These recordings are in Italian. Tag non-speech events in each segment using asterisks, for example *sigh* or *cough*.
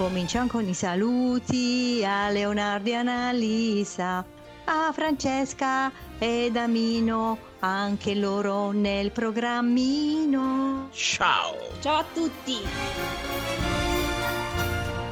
Cominciamo con i saluti a Leonardo e Annalisa, a Francesca ed Amino, anche loro nel programmino. Ciao. Ciao a tutti.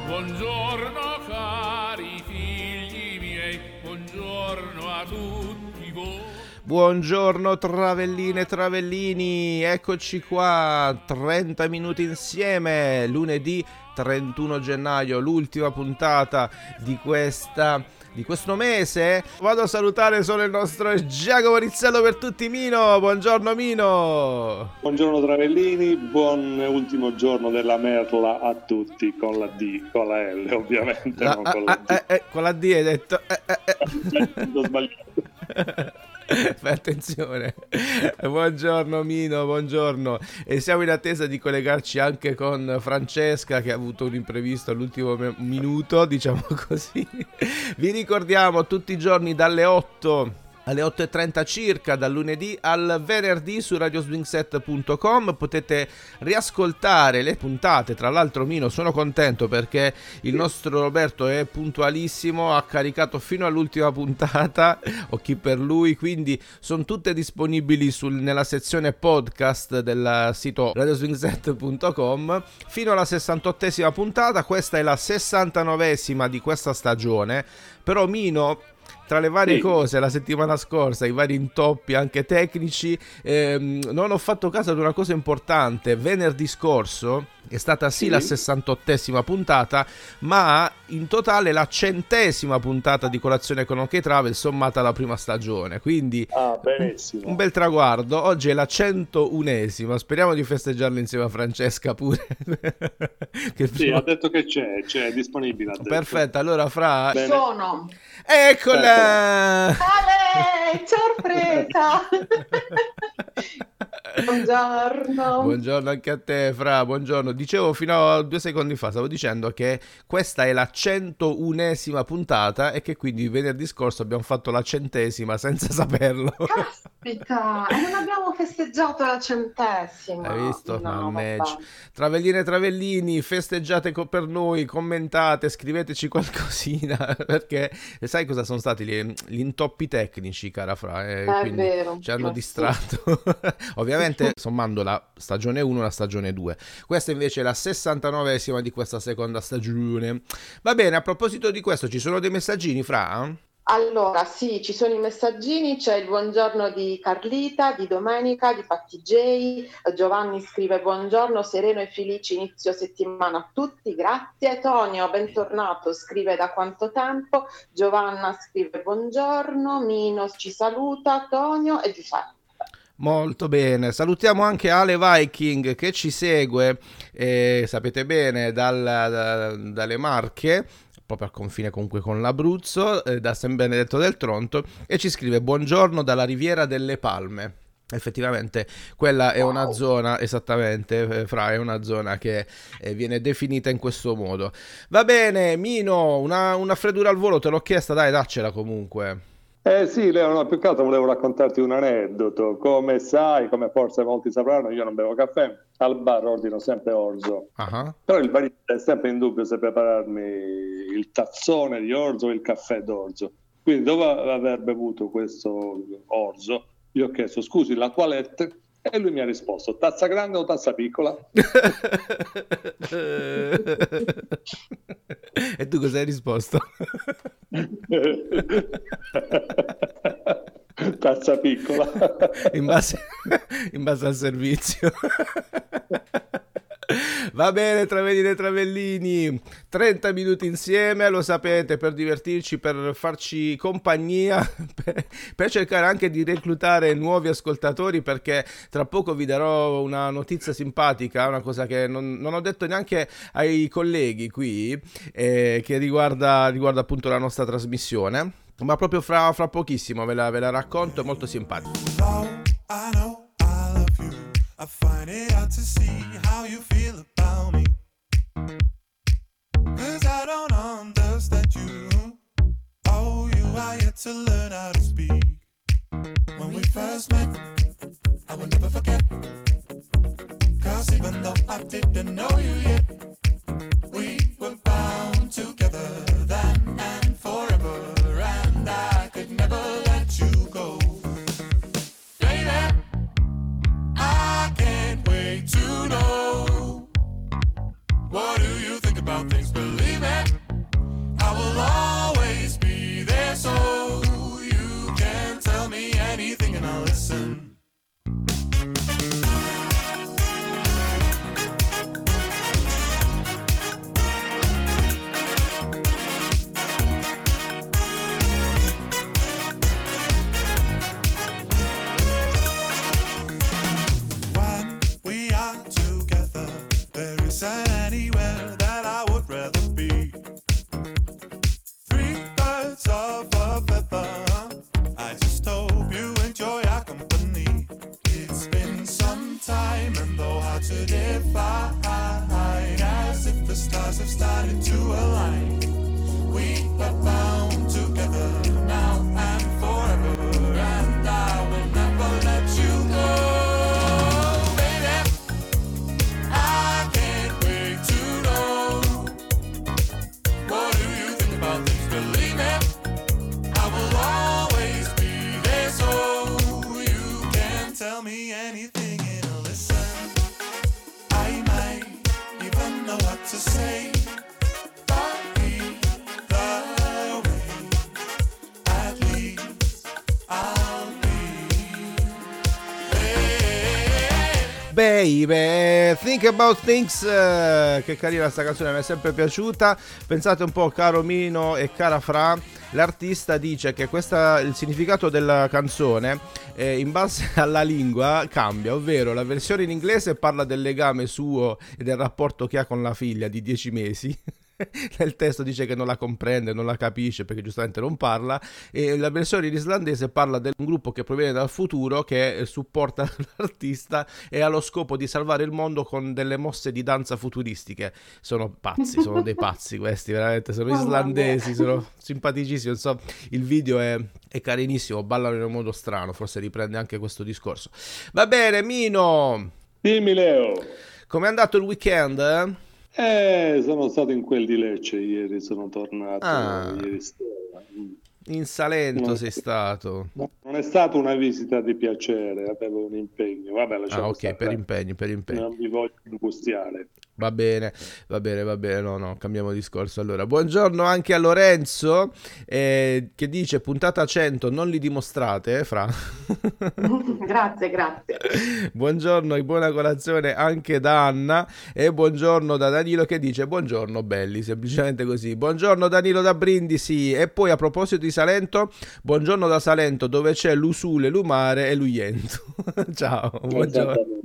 Buongiorno cari figli miei, buongiorno a tutti voi. Buongiorno travelline e travellini, eccoci qua, 30 minuti insieme, lunedì 31 gennaio, l'ultima puntata di questa di questo mese. Vado a salutare solo il nostro Giacomo Rizzello per tutti Mino. Buongiorno Mino. Buongiorno Travellini, buon ultimo giorno della Merla a tutti con la D, con la L ovviamente, La- non con la D. eh, eh, con la D hai detto. eh, eh, eh. *laughs* Ho sbagliato. *laughs* *laughs* Fai attenzione. Buongiorno Mino, buongiorno. E siamo in attesa di collegarci anche con Francesca che ha avuto un imprevisto all'ultimo minuto, diciamo *laughs* così. Vi ricordiamo tutti i giorni dalle 8 alle 8.30 circa, dal lunedì al venerdì su radioswingset.com potete riascoltare le puntate. Tra l'altro, Mino, sono contento perché il nostro Roberto è puntualissimo, ha caricato fino all'ultima puntata, o chi per lui, quindi sono tutte disponibili sul- nella sezione podcast del sito radioswingset.com fino alla 68esima puntata. Questa è la 69esima di questa stagione. Però Mino tra le varie Sì. cose, la settimana scorsa, i vari intoppi anche tecnici, ehm, non ho fatto caso ad una cosa importante. Venerdì scorso è stata sì, Sì. la 68esima puntata, ma in totale la centesima puntata di colazione con OK Travel sommata alla prima stagione. Quindi Ah, un bel traguardo. Oggi è la 101esima. Speriamo di festeggiarla insieme a Francesca pure. *laughs* che Sì, ha detto che c'è, c'è, è disponibile. Perfetto, allora Fra... Bene. Sono. Eccola! Ale, sorpresa! *laughs* Buongiorno. Buongiorno anche a te, Fra. Buongiorno. Dicevo fino a due secondi fa, stavo dicendo che questa è la 101esima puntata e che quindi venerdì scorso abbiamo fatto la centesima senza saperlo. Caspita, e non abbiamo festeggiato la centesima. Hai visto? No, Mannaggia. Travelline e travellini, festeggiate co- per noi, commentate, scriveteci qualcosina, *laughs* perché sai cosa sono stati gli, gli intoppi tecnici, cara Fra? eh, È vero. ci hanno eh distratto. *laughs* Ovviamente sommando la stagione 1 e la stagione 2. Questa invece è la 69esima di questa seconda stagione. Va bene, a proposito di questo, ci sono dei messaggini, Fra? Allora, sì, ci sono i messaggini, c'è il buongiorno di Carlita, di Domenica, di Patti J, Giovanni scrive buongiorno, sereno e felice inizio settimana a tutti, grazie. Tonio, bentornato, scrive da quanto tempo, Giovanna scrive buongiorno, Mino ci saluta, Tonio e Giuseppe. Molto bene, salutiamo anche Ale Viking che ci segue, eh, sapete bene, dal- da- dalle Marche, proprio al confine comunque con l'Abruzzo, eh, da San Benedetto del Tronto, e ci scrive buongiorno dalla Riviera delle Palme. Effettivamente quella è una zona, esattamente, eh, Fra, è una zona che eh, viene definita in questo modo. Va bene, Mino, una, una freddura al volo, te l'ho chiesta, dai, daccela comunque. Eh sì, Leo, no, più che altro volevo raccontarti un aneddoto. Come sai, come forse molti sapranno, io non bevo caffè, al bar ordino sempre orzo. Ah, Però il barista è sempre in dubbio se prepararmi il tazzone di orzo o il caffè d'orzo. Quindi dopo aver bevuto questo orzo, gli ho chiesto scusi la toilette e lui mi ha risposto tazza grande o tazza piccola? *laughs* E tu cosa hai risposto? *laughs* Tazza piccola. in, base, in base al servizio. *laughs* Va bene, Travellini e Travellini, 30 minuti insieme, lo sapete, per divertirci, per farci compagnia, *laughs* per, per, cercare anche di reclutare nuovi ascoltatori, perché tra poco vi darò una notizia simpatica, una cosa che non, non ho detto neanche ai colleghi qui, eh, che riguarda, riguarda appunto la nostra trasmissione, ma proprio fra, fra pochissimo ve la, ve la racconto, è molto simpatica. I find it hard to see how you feel. Cause I don't understand you. Oh, you are yet to learn how to speak. When we first met, I will never forget. Cause even though I didn't know you yet, What do you think about things? Believe it, I will always tell me anything and listen. I might even know what to say. Baby, Think About Things, uh, che carina sta canzone, mi è sempre piaciuta. Pensate un po', caro Mino e cara Fra, l'artista dice che questa, il significato della canzone eh, in base *laughs* alla lingua cambia, ovvero la versione in inglese parla del legame suo e del rapporto che ha con la figlia di 10 mesi. *laughs* *laughs* nel testo dice che non la comprende, non la capisce perché giustamente non parla e la versione in islandese parla di un gruppo che proviene dal futuro che supporta *laughs* l'artista e ha lo scopo di salvare il mondo con delle mosse di danza futuristiche. Sono pazzi, sono dei pazzi questi, veramente, sono oh, islandesi, sono simpaticissimi, so, il video è, è carinissimo, ballano in un modo strano, forse riprende anche questo discorso. Va bene, Mino! Dimmi Leo! Com'è andato il weekend? Eh, sono stato in quel di Lecce ieri, sono tornato ah, ieri sera. In Salento non, sei stato? No, non è stata una visita di piacere, avevo un impegno. Vabbè, ah, ok, stare. per impegni, per impegni. Non mi voglio angustiare. Va bene, va bene, va bene, no, no, cambiamo discorso allora. Buongiorno anche a Lorenzo eh, che dice puntata 100, non li dimostrate, eh, Fra? *laughs* grazie, grazie. Buongiorno e buona colazione anche da Anna e buongiorno da Danilo che dice buongiorno belli, semplicemente così. Buongiorno Danilo da Brindisi e poi a proposito di Salento, buongiorno da Salento dove c'è l'Usule, l'Umare e l'Uiento. *laughs* Ciao, buongiorno.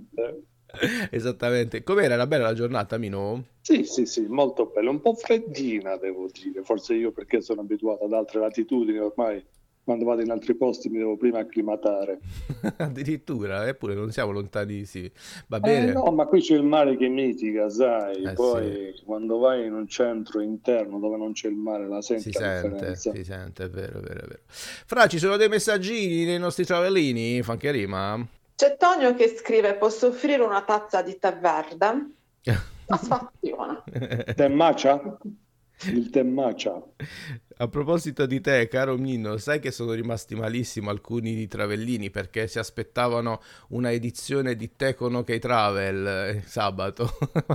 *laughs* Esattamente. Com'era? Era bella la giornata, Mino? Sì, sì, sì, molto bella. Un po' freddina, devo dire. Forse io perché sono abituato ad altre latitudini ormai. Quando vado in altri posti mi devo prima acclimatare. *laughs* Addirittura, eppure non siamo lontanissimi. Va eh, bene. Eh no, ma qui c'è il mare che mitiga, sai. Eh, Poi sì. quando vai in un centro interno dove non c'è il mare la senti si sente, si sente, è vero, è vero, è vero. Fra, ci sono dei messaggini nei nostri travellini? Fa anche rima? C'è Tonio che scrive: Posso offrire una tazza di tè verde? *laughs* Soddisfazione. Temmacia? *laughs* Il temmacia. A proposito di te, caro Mino, sai che sono rimasti malissimo alcuni di Travellini perché si aspettavano una edizione di te con OK Travel eh, sabato.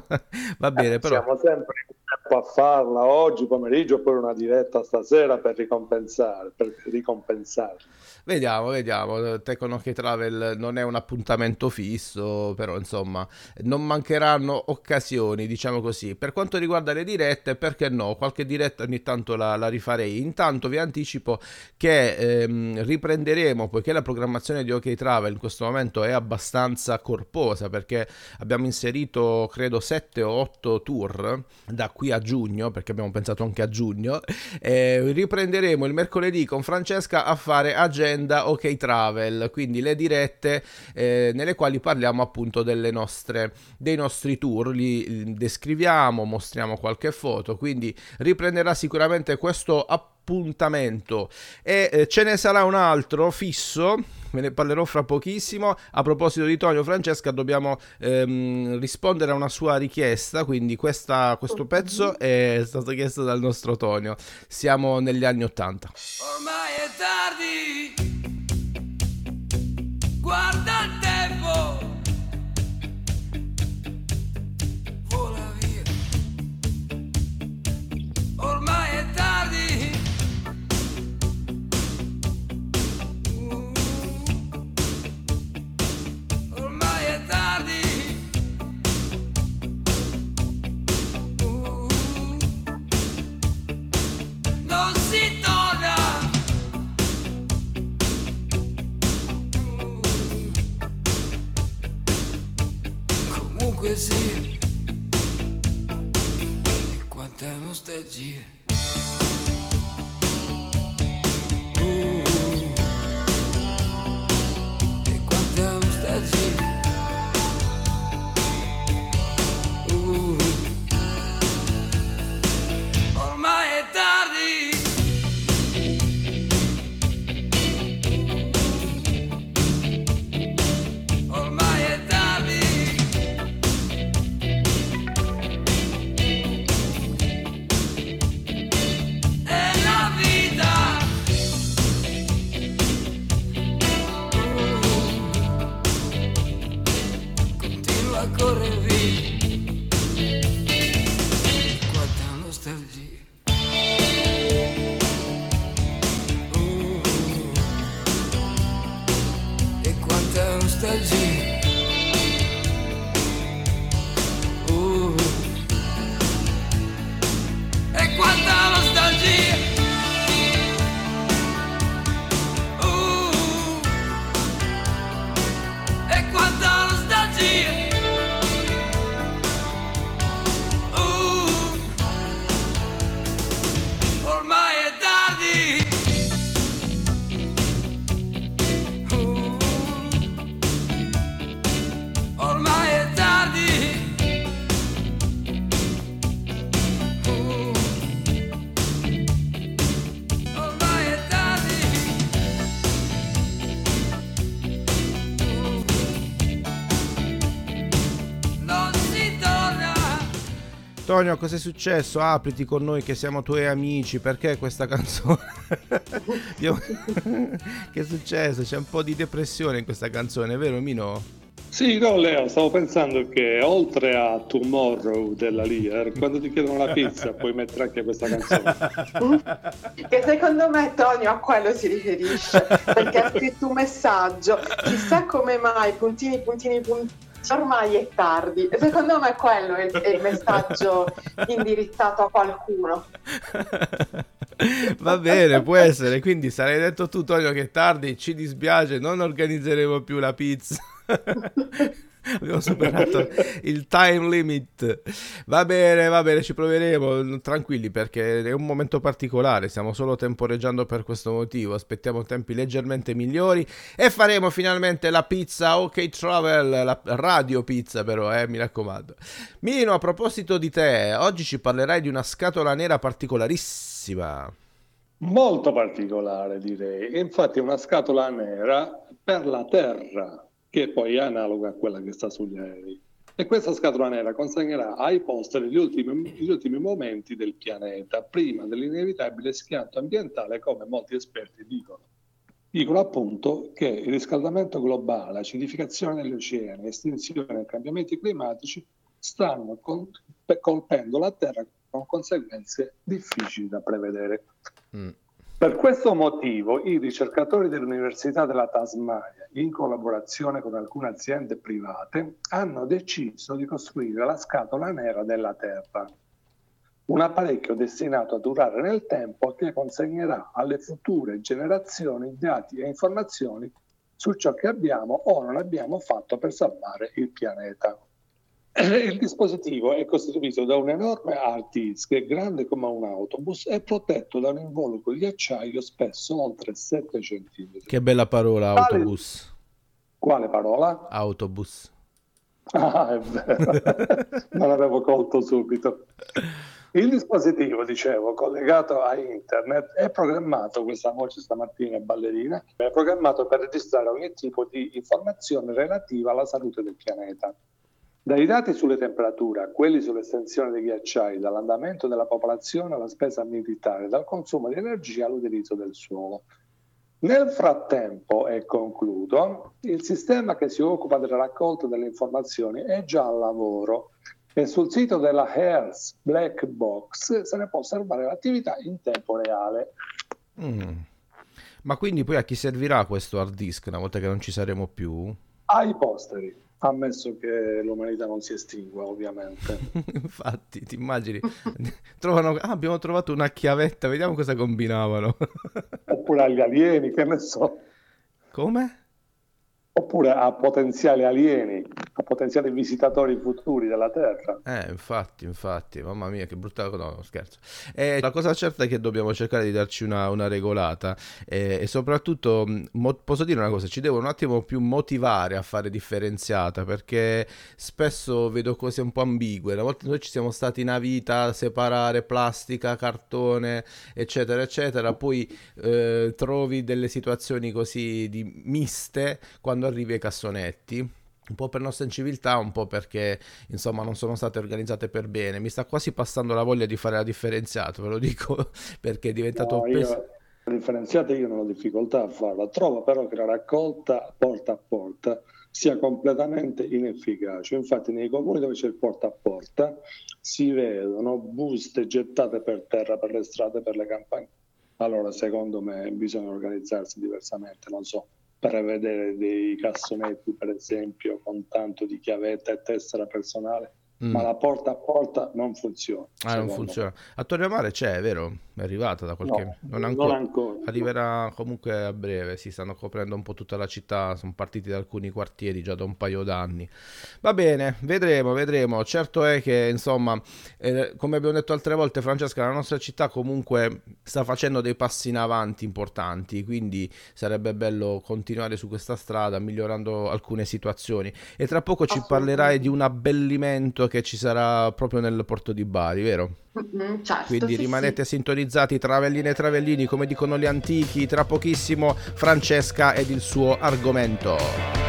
*laughs* Va bene, eh, però. Siamo sempre tempo a farla oggi pomeriggio oppure una diretta stasera per ricompensare, per ricompensarli. Vediamo, vediamo. Te con OK Travel non è un appuntamento fisso, però insomma non mancheranno occasioni, diciamo così. Per quanto riguarda le dirette, perché no? Qualche diretta ogni tanto la, la rifarei. Intanto vi anticipo che ehm, riprenderemo, poiché la programmazione di OK Travel in questo momento è abbastanza corposa, perché abbiamo inserito credo 7 o 8 tour da qui a giugno, perché abbiamo pensato anche a giugno. Eh, riprenderemo il mercoledì con Francesca a fare agenda OK Travel, quindi le dirette eh, nelle quali parliamo appunto delle nostre, dei nostri tour, li descriviamo, mostriamo qualche foto, quindi riprenderà sicuramente questo appuntamento e eh, ce ne sarà un altro fisso ve ne parlerò fra pochissimo. A proposito di Tonio Francesca, dobbiamo ehm, rispondere a una sua richiesta. Quindi, questa, questo pezzo è stato chiesto dal nostro Tonio. Siamo negli anni Ottanta. Ormai è tardi. Guarda il tempo. Comunque sì. E quanta nostalgia. Tonio, cos'è successo? Apriti con noi che siamo tuoi amici. Perché questa canzone? *laughs* *laughs* Che è successo? C'è un po' di depressione in questa canzone, vero Mino? Sì, no, Leo, stavo pensando che oltre a Tomorrow della Lear, quando ti chiedono la pizza puoi mettere anche questa canzone. Che secondo me Tonio a quello si riferisce perché ha scritto un messaggio. Chissà come mai, puntini, puntini, puntini. Ormai è tardi. Secondo me quello è il, è il messaggio *laughs* indirizzato a qualcuno. Va bene, può essere. Quindi sarei detto tu, Tonio, che è tardi, ci dispiace, non organizzeremo più la pizza. *laughs* *laughs* Abbiamo superato il time limit. Va bene, va bene, ci proveremo. Tranquilli perché è un momento particolare. Stiamo solo temporeggiando per questo motivo. Aspettiamo tempi leggermente migliori e faremo finalmente la pizza OK Travel, la radio pizza, però, eh, mi raccomando. Mino, a proposito di te, oggi ci parlerai di una scatola nera particolarissima. Molto particolare, direi. Infatti è una scatola nera per la Terra, che poi è analoga a quella che sta sugli aerei. E questa scatola nera consegnerà ai posteri gli ultimi, gli ultimi momenti del pianeta, prima dell'inevitabile schianto ambientale, come molti esperti dicono. Dicono appunto che il riscaldamento globale, acidificazione degli oceani, estinzione e cambiamenti climatici stanno col- colpendo la Terra con conseguenze difficili da prevedere. Mm. Per questo motivo i ricercatori dell'Università della Tasmania, in collaborazione con alcune aziende private, hanno deciso di costruire la scatola nera della Terra, un apparecchio destinato a durare nel tempo che consegnerà alle future generazioni dati e informazioni su ciò che abbiamo o non abbiamo fatto per salvare il pianeta. Il dispositivo è costituito da un enorme hard disk grande come un autobus e protetto da un involucro di acciaio spesso oltre 7 cm. Che bella parola, Tale- autobus. Quale parola? Autobus. Ah, è vero, *laughs* non avevo colto subito. Il dispositivo, dicevo, collegato a internet, è programmato, questa voce stamattina è ballerina, è programmato per registrare ogni tipo di informazione relativa alla salute del pianeta. Dai dati sulle temperature a quelli sull'estensione dei ghiacciai, dall'andamento della popolazione alla spesa militare, dal consumo di energia all'utilizzo del suolo. Nel frattempo, e concludo, il sistema che si occupa della raccolta delle informazioni è già al lavoro e sul sito della Health Black Box se ne può osservare l'attività in tempo reale. Mm. Ma quindi poi a chi servirà questo hard disk una volta che non ci saremo più? Ai posteri, ammesso che l'umanità non si estingua, ovviamente. *laughs* Infatti, ti immagini? *laughs* Trovano... Ah, abbiamo trovato una chiavetta, vediamo cosa combinavano. *laughs* Oppure agli alieni, che ne so. Come? Oppure a potenziali alieni, a potenziali visitatori futuri della Terra. Eh, infatti, infatti, mamma mia, che brutta cosa, no, scherzo. Eh, la cosa certa è che dobbiamo cercare di darci una, una regolata eh, e soprattutto, mh, mo- posso dire una cosa, ci devo un attimo più motivare a fare differenziata perché spesso vedo cose un po' ambigue. Una volta noi ci siamo stati una vita a separare plastica, cartone, eccetera, eccetera, poi eh, trovi delle situazioni così di miste quando arrivi ai cassonetti. Un po' per nostra inciviltà, un po' perché insomma non sono state organizzate per bene. Mi sta quasi passando la voglia di fare la differenziata, ve lo dico *laughs* perché è diventato No, pes- io, differenziata io non ho difficoltà a farla, trovo però che la raccolta porta a porta sia completamente inefficace. Infatti nei comuni dove c'è il porta a porta si vedono buste gettate per terra, per le strade, per le campagne. Allora secondo me bisogna organizzarsi diversamente, non so, prevedere dei cassonetti per esempio con tanto di chiavetta e tessera personale, Mm. ma la porta a porta non funziona. Ah, non secondo me. funziona. A Torre Mare c'è, è vero? È arrivata da qualche... No, non non ancora. ancora. Arriverà comunque a breve, si stanno coprendo un po' tutta la città, sono partiti da alcuni quartieri già da un paio d'anni. Va bene, vedremo, vedremo. Certo è che, insomma, eh, come abbiamo detto altre volte, Francesca, la nostra città comunque sta facendo dei passi in avanti importanti, quindi sarebbe bello continuare su questa strada, migliorando alcune situazioni. E tra poco ci parlerai di un abbellimento che ci sarà proprio nel porto di Bari, vero? Mhm, certo, Quindi sì, rimanete sintonizzati, travellini e travellini, come dicono gli antichi. Tra pochissimo Francesca ed il suo argomento.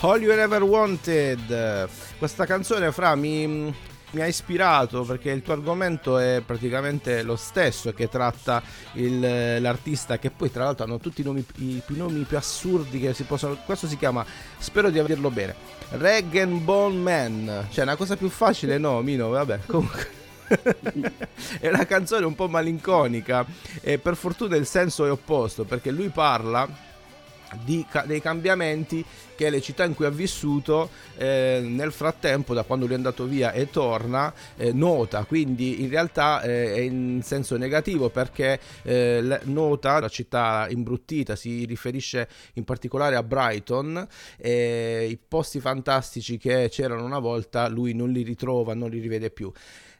All You Ever Wanted. Questa canzone, Fra, mi, mi ha ispirato perché il tuo argomento è praticamente lo stesso che tratta il- l'artista che poi tra l'altro hanno tutti i nomi, i, i nomi più assurdi che si possono... Questo si chiama, spero di averlo bene, and Bone Man. Cioè una cosa più facile no, Mino, vabbè, comunque... *laughs* è una canzone un po' malinconica e per fortuna il senso è opposto perché lui parla di dei cambiamenti che le città in cui ha vissuto eh, nel frattempo da quando lui è andato via e torna eh, nota. Quindi in realtà eh, è in senso negativo perché eh, nota la città imbruttita si riferisce in particolare a Brighton i posti fantastici che c'erano una volta lui non li ritrova non li rivede più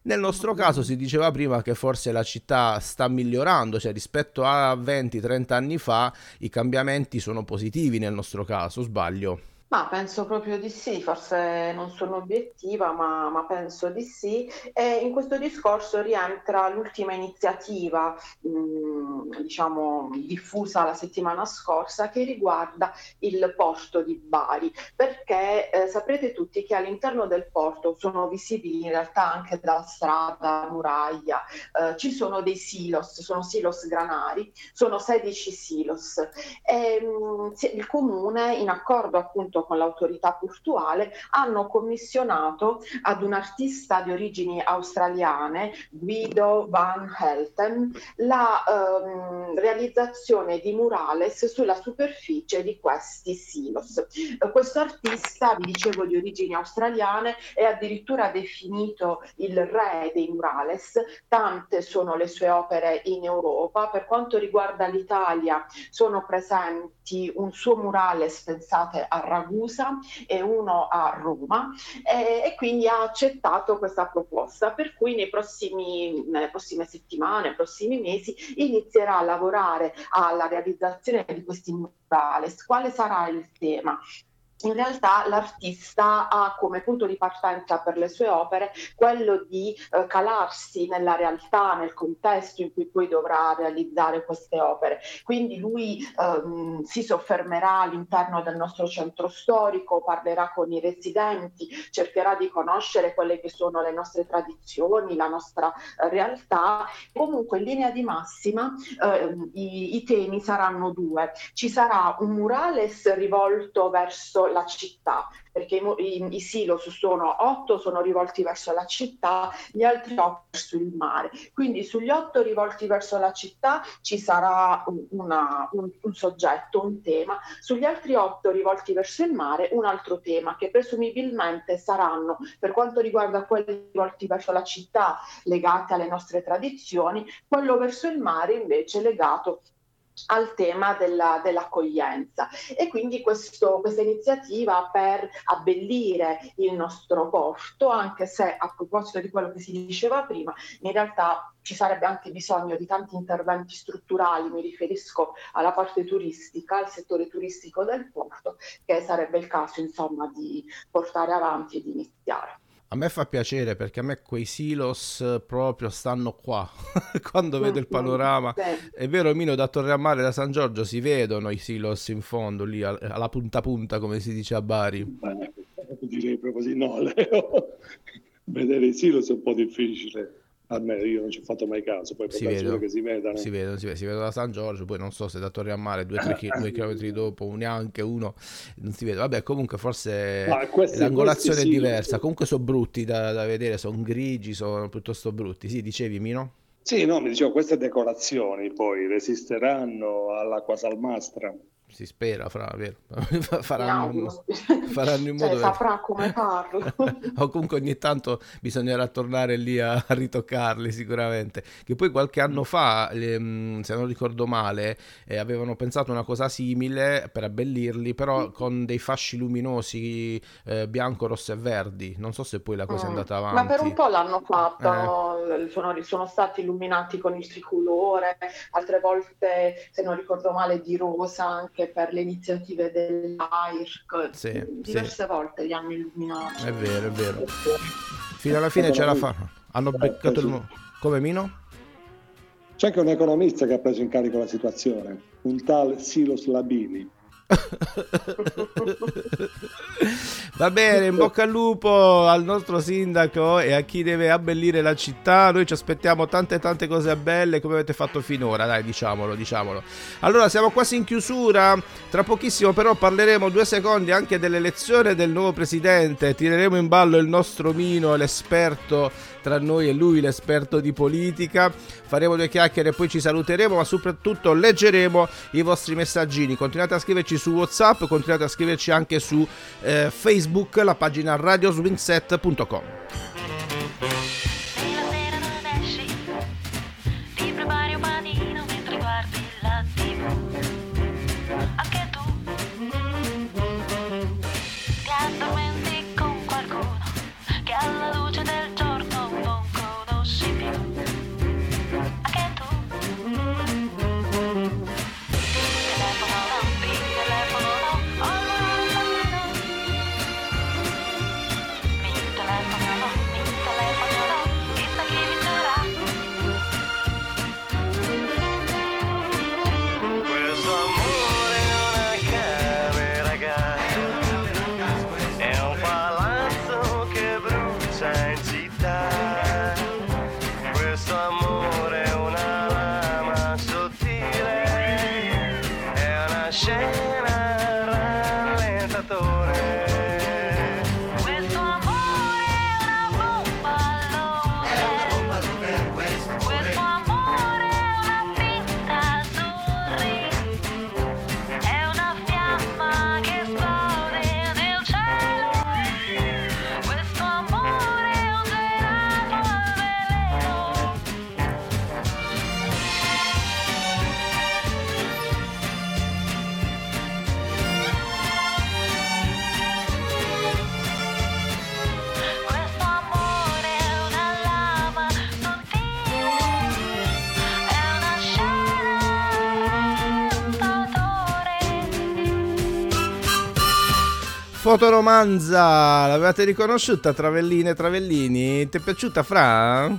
nel nostro caso si diceva prima che forse la città sta migliorando, cioè rispetto a 20-30 anni fa i cambiamenti sono positivi nel nostro caso, sbaglio? Ma penso proprio di sì, forse non sono obiettiva, ma, ma penso di sì. E in questo discorso rientra l'ultima iniziativa, mh, diciamo, diffusa la settimana scorsa, che riguarda il porto di Bari, perché eh, saprete tutti che all'interno del porto sono visibili in realtà anche dalla strada, muraglia, eh, ci sono dei silos, sono silos granari, sono 16 silos. E, mh, il comune, in accordo appunto con l'autorità portuale, hanno commissionato ad un artista di origini australiane, Guido Van Helten, la ehm, realizzazione di murales sulla superficie di questi silos. Questo artista, vi dicevo, di origini australiane, è addirittura definito il re dei murales, tante sono le sue opere in Europa. Per quanto riguarda l'Italia, sono presenti un suo murales, pensate, a Ragusa e uno a Roma, e, e quindi ha accettato questa proposta, per cui nei prossimi, nelle prossime settimane, nei prossimi mesi, inizierà a lavorare alla realizzazione di questi murales. Quale sarà il tema? In realtà l'artista ha come punto di partenza per le sue opere quello di eh, calarsi nella realtà, nel contesto in cui poi dovrà realizzare queste opere. Quindi lui ehm, si soffermerà all'interno del nostro centro storico, parlerà con i residenti, cercherà di conoscere quelle che sono le nostre tradizioni, la nostra eh, realtà. Comunque in linea di massima ehm, i, i temi saranno due. Ci sarà un murales rivolto verso la città, perché i, i- i silos sono otto, sono rivolti verso la città, gli altri otto verso il mare. Quindi sugli otto rivolti verso la città ci sarà un, una- un- un soggetto, un tema, sugli altri otto rivolti verso il mare un altro tema che presumibilmente saranno, per quanto riguarda quelli rivolti verso la città legati alle nostre tradizioni, quello verso il mare invece legato al tema della- dell'accoglienza e quindi questo- questa iniziativa per abbellire il nostro porto, anche se a proposito di quello che si diceva prima, in realtà ci sarebbe anche bisogno di tanti interventi strutturali, mi riferisco alla parte turistica, al settore turistico del porto, che sarebbe il caso insomma di portare avanti e di iniziare. A me fa piacere perché a me quei silos proprio stanno qua. *laughs* Quando vedo il panorama, Sì. è vero, Mino, da Torre a Mare, da San Giorgio si vedono i silos in fondo, lì al- alla punta punta, come si dice a Bari. Beh, direi proprio di no, *laughs* Leo. Vedere i silos è un po' difficile. Almeno io non ci ho fatto mai caso, poi Si vedono, che si vedano. si vedono, si vedono, si vedono da San Giorgio, poi non so se da Torre a Mare, due tre chi- due chilometri dopo, neanche uno, non si vede. Vabbè, comunque forse questi- l'angolazione questi è sì, diversa. Comunque sono brutti da, da vedere, sono grigi, sono piuttosto brutti. Sì, dicevi, Mino? Sì, no, mi dicevo, queste decorazioni poi resisteranno all'acqua salmastra. Si spera, fra, vero? *laughs* Faranno, auguro. faranno in Cioè, modo saprà come farlo. *laughs* o comunque ogni tanto bisognerà tornare lì a, a *laughs* ritoccarli sicuramente che poi qualche anno fa le- mh, se non ricordo male eh, avevano pensato una cosa simile per abbellirli però con dei fasci luminosi eh, bianco rosso e verdi non so se poi la cosa è Mm. andata avanti Ma per un po' l'hanno fatto, Eh. no? sono, sono stati illuminati con il tricolore, altre volte, se non ricordo male, di rosa anche per le iniziative dell'AIRC. Sì, Diverse volte li hanno illuminati. è vero è vero fino alla fine ce la fa hanno beccato il come Mino? C'è anche un economista che ha preso in carico la situazione, un tal Silos Labini. Va bene, in bocca al lupo al nostro sindaco e a chi deve abbellire la città. Noi ci aspettiamo tante tante cose belle come avete fatto finora, dai, diciamolo, diciamolo. Allora, siamo quasi in chiusura. Tra pochissimo però parleremo due secondi anche dell'elezione del nuovo presidente. Tireremo in ballo il nostro Mino, l'esperto tra noi e lui, l'esperto di politica. Faremo due chiacchiere e poi ci saluteremo, ma soprattutto leggeremo i vostri messaggini. Continuate a scriverci su WhatsApp, continuate a scriverci anche su eh, Facebook, la pagina radioswingset.com. è Fotoromanza, l'avevate riconosciuta Travelline e Travellini? Ti è piaciuta Fra?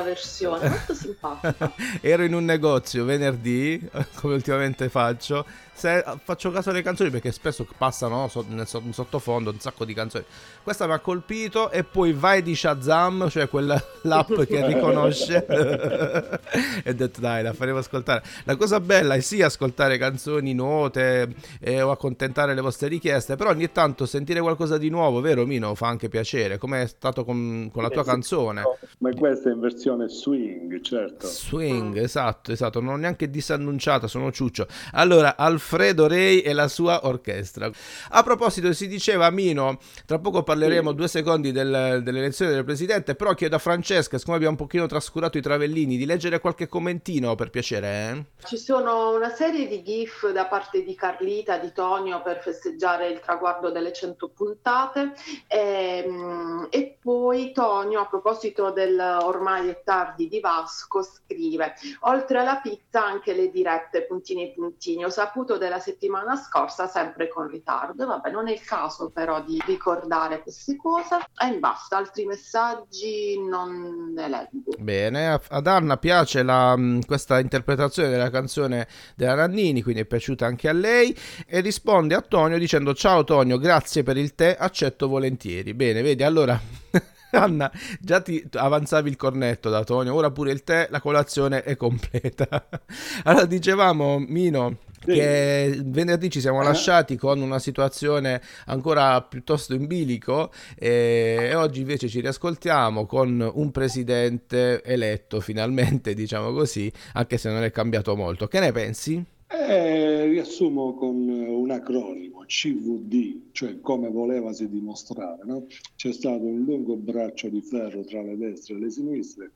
Questa versione, molto simpatica. *laughs* Ero in un negozio venerdì, *laughs* come ultimamente faccio. Se, faccio caso alle canzoni perché spesso passano no, so- nel so- in sottofondo un sacco di canzoni. Questa mi ha colpito e poi vai di Shazam, cioè quella *laughs* l'app che riconosce. e ho detto dai, la faremo ascoltare. La cosa bella è sì ascoltare canzoni note eh, o accontentare le vostre richieste, però ogni tanto sentire qualcosa di nuovo, vero Mino, fa anche piacere, come è stato con, con la tua canzone. Ma questa è in versione swing, certo. Swing, esatto, esatto, non ho neanche disannunciata, sono ciuccio. Allora, Alfredo Rei e la sua orchestra. A proposito, si diceva Mino, tra poco parleremo due secondi del- dell'elezione del presidente, però chiedo a Francesca, siccome abbiamo un pochino trascurato i travellini, di leggere qualche commentino per piacere, eh? Ci sono una serie di GIF da parte di Carlita, di Tonio per festeggiare il traguardo delle 100 puntate Ehm, e, poi Tonio a proposito del ormai tardi di Vasco scrive oltre alla pizza anche le dirette puntini puntini. Ho saputo della settimana scorsa sempre con ritardo. Vabbè non è il caso però di ricordare queste cose. E basta altri messaggi non ne leggo. Bene, ad Anna piace la, mh, questa interpretazione della canzone della Nannini, quindi è piaciuta anche a lei. E risponde a Tonio dicendo ciao Tonio, grazie per il tè, accetto volentieri. Bene, vedi, allora *laughs* *laughs* Anna, già ti avanzavi il cornetto da Tonio, ora pure il tè, la colazione è completa. *laughs* Allora dicevamo, Mino, che venerdì ci siamo lasciati con una situazione ancora piuttosto in bilico e, e oggi invece ci riascoltiamo con un presidente eletto finalmente, *laughs* diciamo così, anche se non è cambiato molto. Che ne pensi? Eh, riassumo con un acronimo, CVD, cioè come volevasi dimostrare. no? C'è stato un lungo braccio di ferro tra le destre e le sinistre,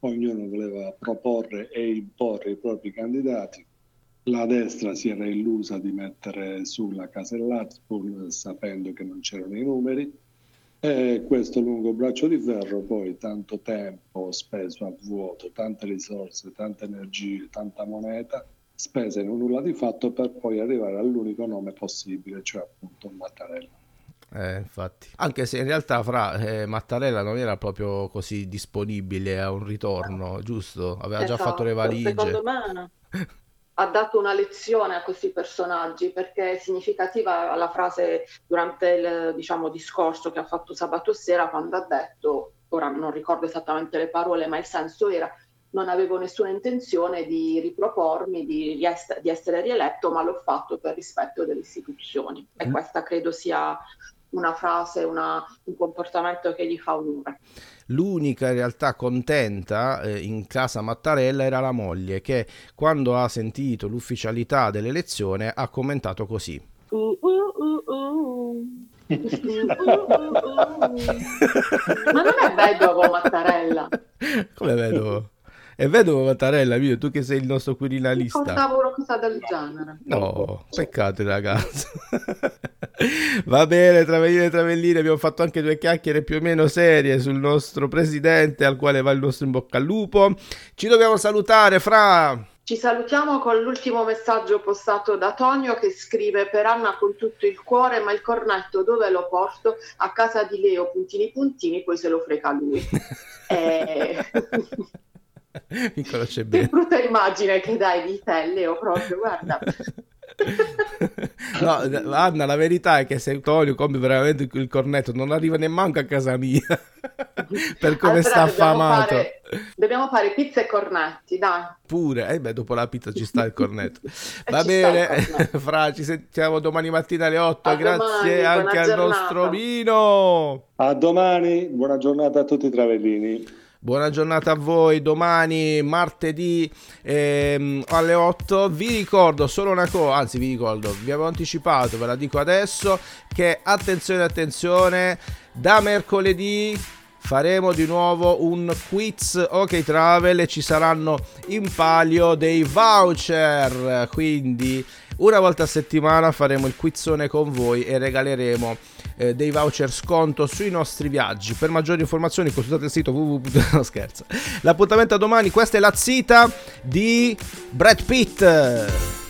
ognuno voleva proporre e imporre i propri candidati. La destra si era illusa di mettere sulla casellata pur sapendo che non c'erano i numeri e questo lungo braccio di ferro poi tanto tempo speso a vuoto, tante risorse, tante energie, tanta moneta spese in un nulla di fatto per poi arrivare all'unico nome possibile, cioè appunto Mattarella. Eh, infatti. Anche se in realtà fra eh, Mattarella non era proprio così disponibile a un ritorno, giusto? Aveva già fatto le Esatto, valigie. secondo me ha dato una lezione a questi personaggi perché è significativa la frase durante il diciamo, discorso che ha fatto sabato sera quando ha detto, ora non ricordo esattamente le parole, ma il senso era non avevo nessuna intenzione di ripropormi, di, di essere rieletto, ma l'ho fatto per rispetto delle istituzioni. E Mm. questa credo sia una frase, una- un comportamento che gli fa onore. L'unica in realtà contenta eh, in casa Mattarella era la moglie che quando ha sentito l'ufficialità dell'elezione ha commentato così. Uh, uh, uh, uh. *laughs* Ma non è vedovo Mattarella? Come vedo? E vedovo Mattarella, mio, tu che sei il nostro quirinalista. Ricordavo una cosa del genere. No, peccato ragazzi. *laughs* Va bene, Travelline e Travelline, abbiamo fatto anche due chiacchiere più o meno serie sul nostro presidente al quale va il nostro in bocca al lupo. Ci dobbiamo salutare, Fra. Ci salutiamo con l'ultimo messaggio postato da Tonio che scrive per Anna con tutto il cuore, ma il cornetto dove lo porto? A casa di Leo, puntini puntini, poi se lo freca lui. *laughs* Eh, *laughs* *laughs* Mi conosce Che bene. brutta immagine che dai di te, Leo, proprio, guarda. *laughs* No, Anna, la verità è che se Tonio compie veramente il cornetto non arriva nemmeno a casa mia. *laughs* per come Allora sta dobbiamo affamato. fare- Dobbiamo fare pizza e cornetti, dai. Pure, eh beh, dopo la pizza ci sta il cornetto. Va bene, cornetto. Fra, ci sentiamo domani mattina alle 8. A Grazie domani, anche al giornata. nostro vino. A domani, buona giornata a tutti i travellini. Buona giornata a voi, domani martedì ehm, alle 8. Vi ricordo solo una cosa, anzi vi ricordo, vi avevo anticipato, ve la dico adesso, che attenzione, attenzione, da mercoledì faremo di nuovo un quiz OK Travel e ci saranno in palio dei voucher, quindi una volta a settimana faremo il quizzone con voi e regaleremo eh, dei voucher sconto sui nostri viaggi. Per maggiori informazioni consultate il sito www. *laughs* No, scherzo. L'appuntamento a domani, questa è la zita di Brad Pitt.